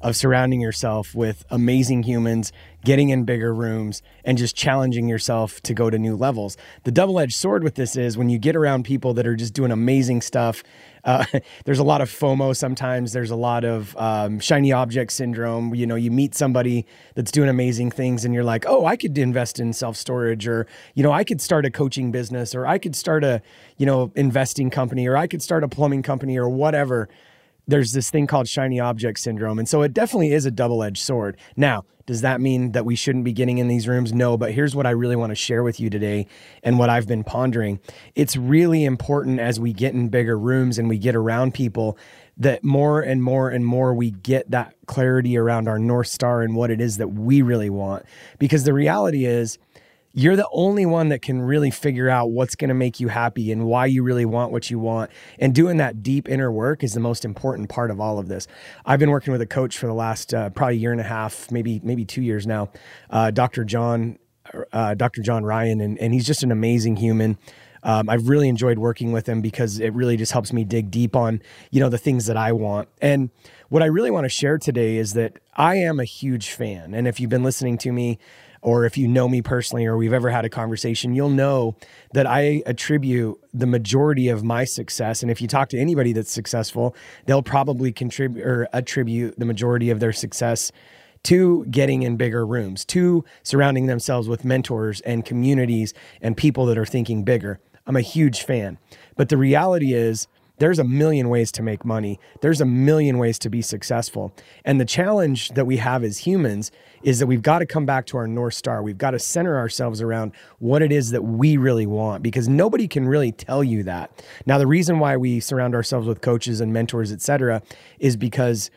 of surrounding yourself with amazing humans, getting in bigger rooms, and just challenging yourself to go to new levels. The double edged sword with this is when you get around people that are just doing amazing stuff. Uh, there's a lot of FOMO sometimes. There's a lot of um, shiny object syndrome. You know, you meet somebody that's doing amazing things, and you're like, oh, I could invest in self storage, or you know, I could start a coaching business, or I could start a you know investing company, or I could start a plumbing company, or whatever there's this thing called shiny object syndrome. And so it definitely is a double edged sword. Now, does that mean that we shouldn't be getting in these rooms? No, but here's what I really want to share with you today and what I've been pondering. It's really important as we get in bigger rooms and we get around people that more and more and more we get that clarity around our North Star and what it is that we really want. Because the reality is, you're the only one that can really figure out what's going to make you happy and why you really want what you want. And doing that deep inner work is the most important part of all of this. I've been working with a coach for the last uh, probably year and a half, maybe maybe two years now, uh, Dr. John, uh, Dr. John Ryan, and, and he's just an amazing human. Um, I've really enjoyed working with him because it really just helps me dig deep on you know the things that I want. And what I really want to share today is that I am a huge fan. And if you've been listening to me or if you know me personally or we've ever had a conversation, you'll know that I attribute the majority of my success. And if you talk to anybody that's successful, they'll probably contribute or attribute the majority of their success to getting in bigger rooms, to surrounding themselves with mentors and communities and people that are thinking bigger. I'm a huge fan. But the reality is, there's a million ways to make money. There's a million ways to be successful. And the challenge that we have as humans is that we've got to come back to our North Star. We've got to center ourselves around what it is that we really want because nobody can really tell you that. Now, the reason why we surround ourselves with coaches and mentors, et cetera, is because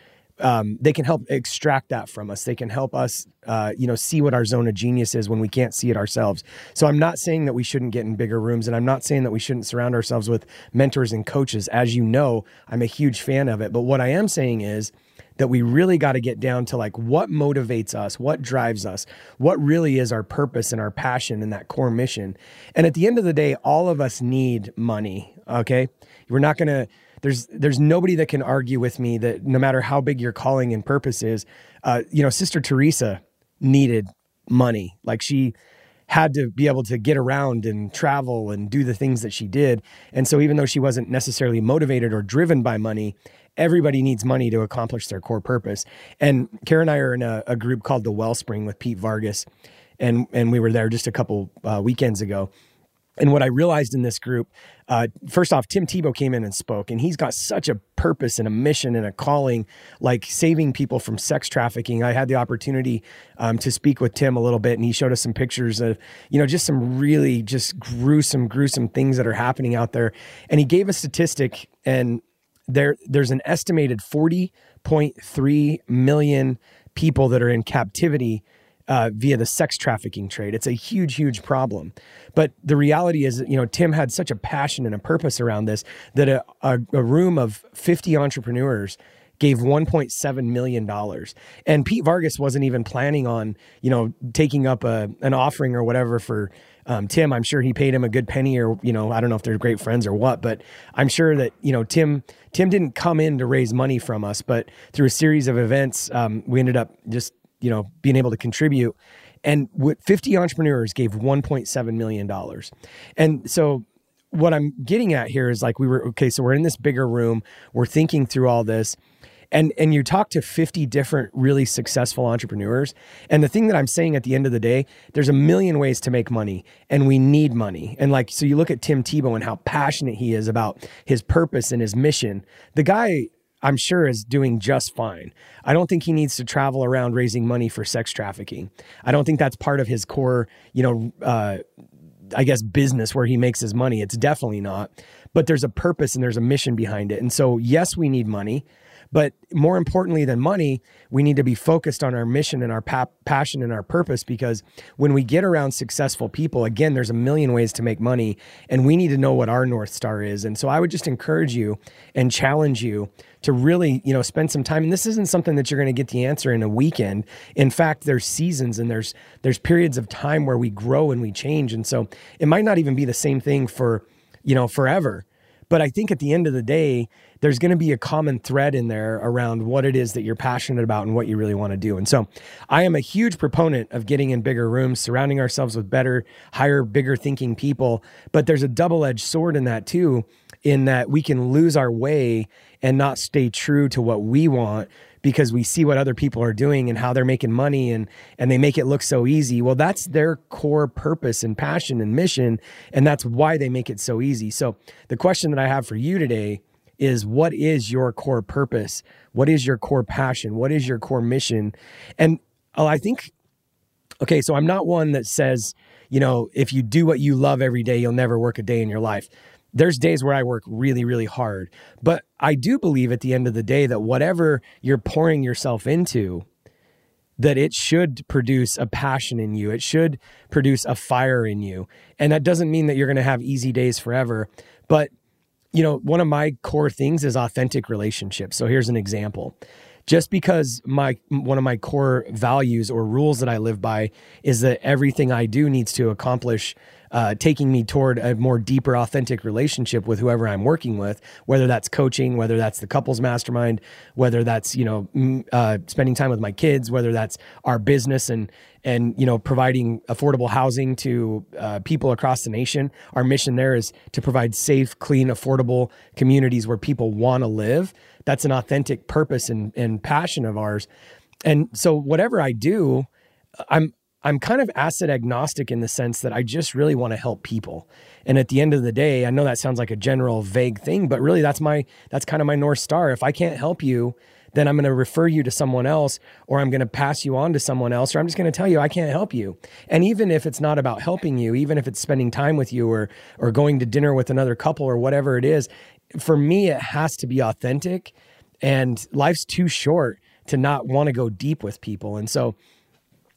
um, they can help extract that from us. They can help us, uh, you know, see what our zone of genius is when we can't see it ourselves. So I'm not saying that we shouldn't get in bigger rooms, and I'm not saying that we shouldn't surround ourselves with mentors and coaches. As you know, I'm a huge fan of it. But what I am saying is that we really got to get down to like what motivates us, what drives us, what really is our purpose and our passion and that core mission. And at the end of the day, all of us need money. Okay, we're not to there's there's nobody that can argue with me that no matter how big your calling and purpose is, uh, you know, Sister Teresa needed money. Like she had to be able to get around and travel and do the things that she did. And so even though she wasn't necessarily motivated or driven by money, everybody needs money to accomplish their core purpose. And Karen and I are in a, a group called the Wellspring with Pete Vargas. And, and we were there just a couple uh, weekends ago. And what I realized in this group, uh, first off, Tim Tebow came in and spoke, and he's got such a purpose and a mission and a calling, like saving people from sex trafficking. I had the opportunity um, to speak with Tim a little bit, and he showed us some pictures of, you know, just some really just gruesome, gruesome things that are happening out there. And he gave a statistic, and there there's an estimated 40.3 million people that are in captivity uh, via the sex trafficking trade. It's a huge, huge problem. But the reality is, you know, Tim had such a passion and a purpose around this that a, a, a room of 50 entrepreneurs gave 1.7 million dollars and Pete Vargas wasn't even planning on you know taking up a an offering or whatever for um, Tim I'm sure he paid him a good penny or you know I don't know if they're great friends or what but I'm sure that you know Tim Tim didn't come in to raise money from us but through a series of events um, we ended up just you know, being able to contribute. And 50 entrepreneurs gave 1.7 million dollars. And so what I'm getting at here is like we were okay, so we're in this bigger room, we're thinking through all this. And, and you talk to 50 different really successful entrepreneurs. And the thing that I'm saying at the end of the day, there's a million ways to make money and we need money. And like, so you look at Tim Tebow and how passionate he is about his purpose and his mission. The guy I'm sure is doing just fine. I don't think he needs to travel around raising money for sex trafficking. I don't think that's part of his core, you know, uh, I guess, business where he makes his money. It's definitely not. But there's a purpose and there's a mission behind it. And so, yes, we need money. But more importantly than money, we need to be focused on our mission and our pa- passion and our purpose because when we get around successful people, again, there's a million ways to make money and we need to know what our North Star is. And so I would just encourage you and challenge you to really, you know, spend some time. And this isn't something that you're going to get the answer in a weekend. In fact, there's seasons and there's there's periods of time where we grow and we change. And so it might not even be the same thing for, you know, forever. But I think at the end of the day, there's going to be a common thread in there around what it is that you're passionate about and what you really want to do. And so I am a huge proponent of getting in bigger rooms, surrounding ourselves with better, higher, bigger thinking people. But there's a double edged sword in that too, in that we can lose our way and not stay true to what we want because we see what other people are doing and how they're making money and and they make it look so easy. Well, that's their core purpose and passion and mission and that's why they make it so easy. So, the question that I have for you today is what is your core purpose? What is your core passion? What is your core mission? And oh, I think, okay, so I'm not one that says, you know, if you do what you love every day, you'll never work a day in your life. There's days where I work really, really hard. But I do believe at the end of the day that whatever you're pouring yourself into, that it should produce a passion in you. It should produce a fire in you. And that doesn't mean that you're going to have easy days forever, but you know, one of my core things is authentic relationships. So here's an example. Just because my one of my core values or rules that I live by is that everything I do needs to accomplish uh, taking me toward a more deeper, authentic relationship with whoever I'm working with, whether that's coaching, whether that's the couples mastermind, whether that's you know uh, spending time with my kids, whether that's our business and and you know providing affordable housing to uh, people across the nation. Our mission there is to provide safe, clean, affordable communities where people want to live. That's an authentic purpose and, and passion of ours. And so whatever I do, I'm I'm kind of asset agnostic in the sense that I just really want to help people. And at the end of the day, I know that sounds like a general vague thing, but really that's my that's kind of my north star. If I can't help you, then I'm going to refer you to someone else or I'm going to pass you on to someone else or I'm just going to tell you I can't help you. And even if it's not about helping you, even if it's spending time with you or or going to dinner with another couple or whatever it is, for me it has to be authentic and life's too short to not want to go deep with people. And so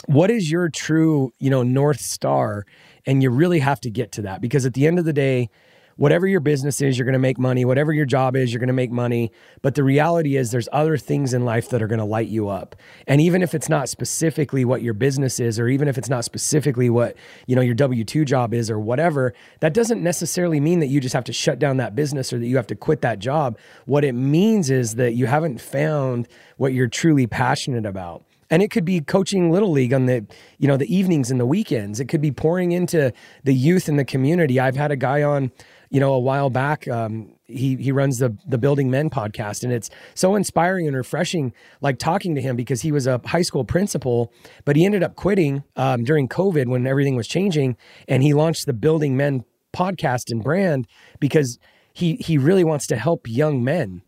what is your true, you know, north star? And you really have to get to that because at the end of the day, whatever your business is, you're going to make money. Whatever your job is, you're going to make money. But the reality is, there's other things in life that are going to light you up. And even if it's not specifically what your business is, or even if it's not specifically what you know your W two job is, or whatever, that doesn't necessarily mean that you just have to shut down that business or that you have to quit that job. What it means is that you haven't found what you're truly passionate about and it could be coaching little league on the you know the evenings and the weekends. It could be pouring into the youth in the community. I've had a guy on you know a while back um, he he runs the the building men podcast and it's so inspiring and refreshing like talking to him because he was a high school principal but he ended up quitting um, during covid when everything was changing and he launched the building men podcast and brand because he he really wants to help young men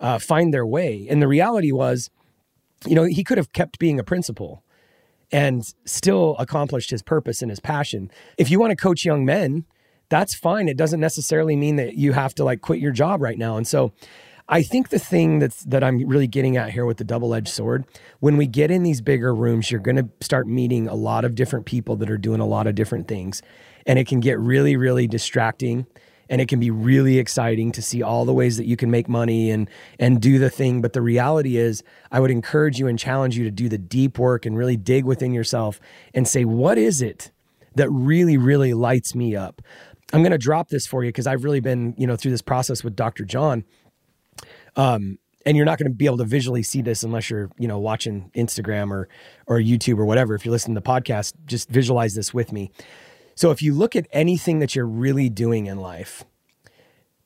uh, find their way. And the reality was you know, he could have kept being a principal and still accomplished his purpose and his passion. If you want to coach young men, that's fine. It doesn't necessarily mean that you have to like quit your job right now. And so I think the thing that's that I'm really getting at here with the double-edged sword, when we get in these bigger rooms, you're going to start meeting a lot of different people that are doing a lot of different things. And it can get really really distracting and it can be really exciting to see all the ways that you can make money and and do the thing. But the reality is i would encourage you and challenge you to do the deep work and really dig within yourself and say what is it that really really lights me up? I'm going to drop this for you because i've really been you know through this process with dr john. Um, and you're not going to be able to visually see this unless you're you know watching instagram or or youtube or whatever. If you're listening to the podcast just visualize this with me so if you look at anything that you're really doing in life,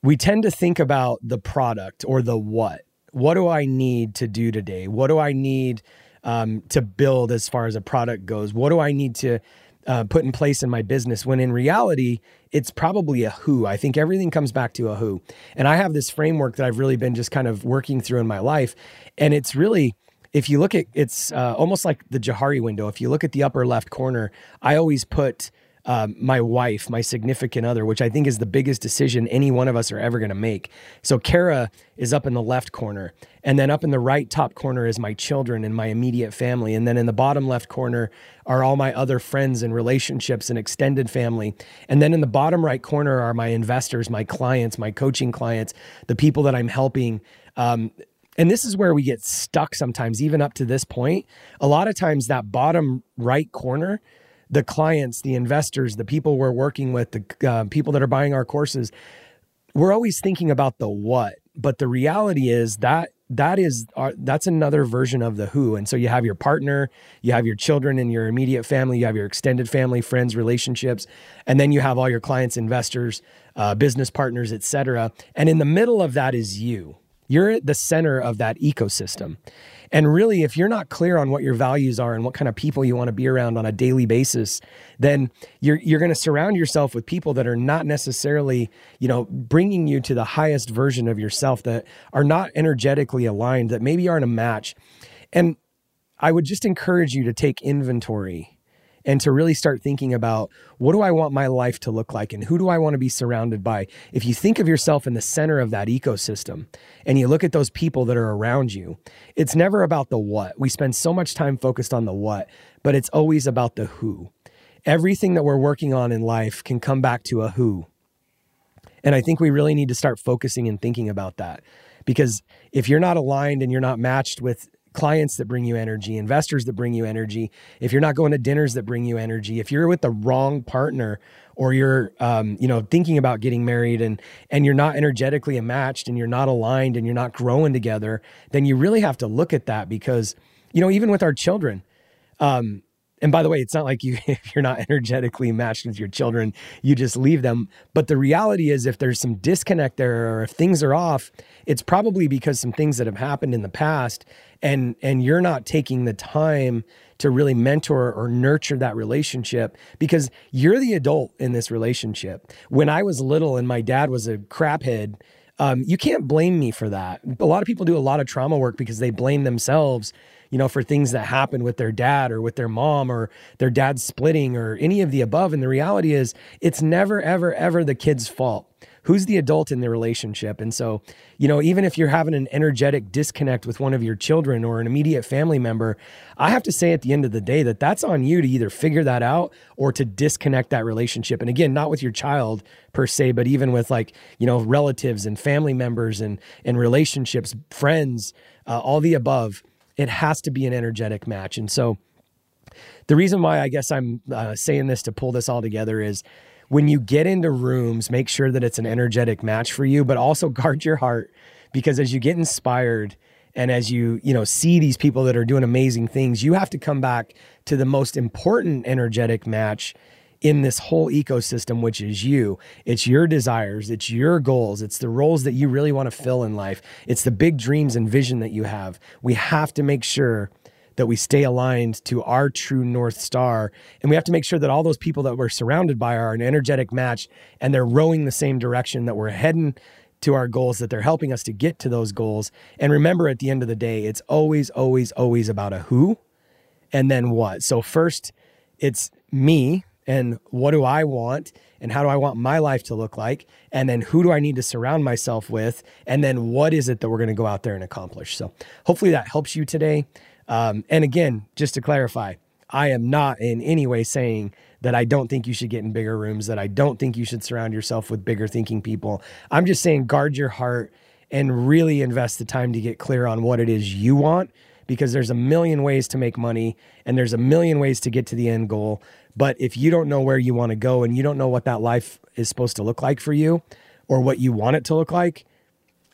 we tend to think about the product or the what. What do I need to do today? What do I need um, to build as far as a product goes? What do I need to uh, put in place in my business? When in reality, it's probably a who. I think everything comes back to a who. And I have this framework that I've really been just kind of working through in my life. And it's really, if you look at it's uh, almost like the Johari window. If you look at the upper left corner, I always put um, my wife, my significant other, which I think is the biggest decision any one of us are ever going to make. So Kara is up in the left corner, and then up in the right top corner is my children and my immediate family, and then in the bottom left corner are all my other friends and relationships and extended family, and then in the bottom right corner are my investors, my clients, my coaching clients, the people that I'm helping. Um, and this is where we get stuck sometimes, even up to this point. A lot of times, that bottom right corner the clients, the investors, the people we're working with, the uh, people that are buying our courses, we're always thinking about the what. But the reality is that that is our, that's another version of the who. And so you have your partner, you have your children and your immediate family, you have your extended family, friends, relationships, and then you have all your clients, investors, uh, business partners, etc. And in the middle of that is you. You're at the center of that ecosystem. And really, if you're not clear on what your values are and what kind of people you want to be around on a daily basis, then you're you're going to surround yourself with people that are not necessarily, you know, bringing you to the highest version of yourself that are not energetically aligned, that maybe aren't a match. And I would just encourage you to take inventory and to really start thinking about what do I want my life to look like and who do I want to be surrounded by. If you think of yourself in the center of that ecosystem and you look at those people that are around you, it's never about the what. We spend so much time focused on the what, but it's always about the who. Everything that we're working on in life can come back to a who. And I think we really need to start focusing and thinking about that. Because if you're not aligned and you're not matched with clients that bring you energy, investors that bring you energy, if you're not going to dinners that bring you energy, if you're with the wrong partner or you're um, you know thinking about getting married and and you're not energetically matched and you're not aligned and you're not growing together, then you really have to look at that because you know even with our children, um, and by the way, it's not like you if you're not energetically matched with your children, you just leave them. But the reality is if there's some disconnect there or if things are off, it's probably because some things that have happened in the past and and you're not taking the time to really mentor or nurture that relationship because you're the adult in this relationship. When I was little and my dad was a craphead, um, you can't blame me for that. A lot of people do a lot of trauma work because they blame themselves you know, for things that happen with their dad or with their mom or their dad splitting or any of the above. And the reality is, it's never, ever, ever the kid's fault. Who's the adult in the relationship? And so, you know, even if you're having an energetic disconnect with one of your children or an immediate family member, I have to say at the end of the day that that's on you to either figure that out or to disconnect that relationship. And again, not with your child per se, but even with like, you know, relatives and family members and, and relationships, friends, uh, all the above it has to be an energetic match. And so the reason why I guess I'm uh, saying this to pull this all together is when you get into rooms, make sure that it's an energetic match for you, but also guard your heart because as you get inspired and as you, you know, see these people that are doing amazing things, you have to come back to the most important energetic match in this whole ecosystem, which is you. It's your desires, it's your goals, it's the roles that you really want to fill in life, it's the big dreams and vision that you have. We have to make sure that we stay aligned to our true North Star. And we have to make sure that all those people that we're surrounded by are an energetic match and they're rowing the same direction, that we're heading to our goals, that they're helping us to get to those goals. And remember, at the end of the day, it's always, always, always about a who and then what. So, first, it's me and what do I want and how do I want my life to look like and then who do I need to surround myself with and then what is it that we're going to go out there and accomplish. So hopefully that helps you today. Um, and again, just to clarify, I am not in any way saying that I don't think you should get in bigger rooms, that I don't think you should surround yourself with bigger thinking people. I'm just saying guard your heart and really invest the time to get clear on what it is you want because there's a million ways to make money and there's a million ways to get to the end goal. But if you don't know where you want to go and you don't know what that life is supposed to look like for you or what you want it to look like,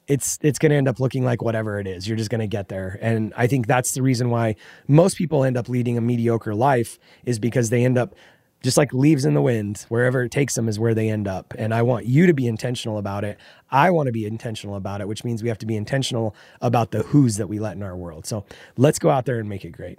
it's it's going to end up looking like whatever it is. You're just going to get there. And I think that's the reason why most people end up leading a mediocre life is because they end up just like leaves in the wind, wherever it takes them is where they end up. And I want you to be intentional about it. I want to be intentional about it, which means we have to be intentional about the who's that we let in our world. So let's go out there and make it great.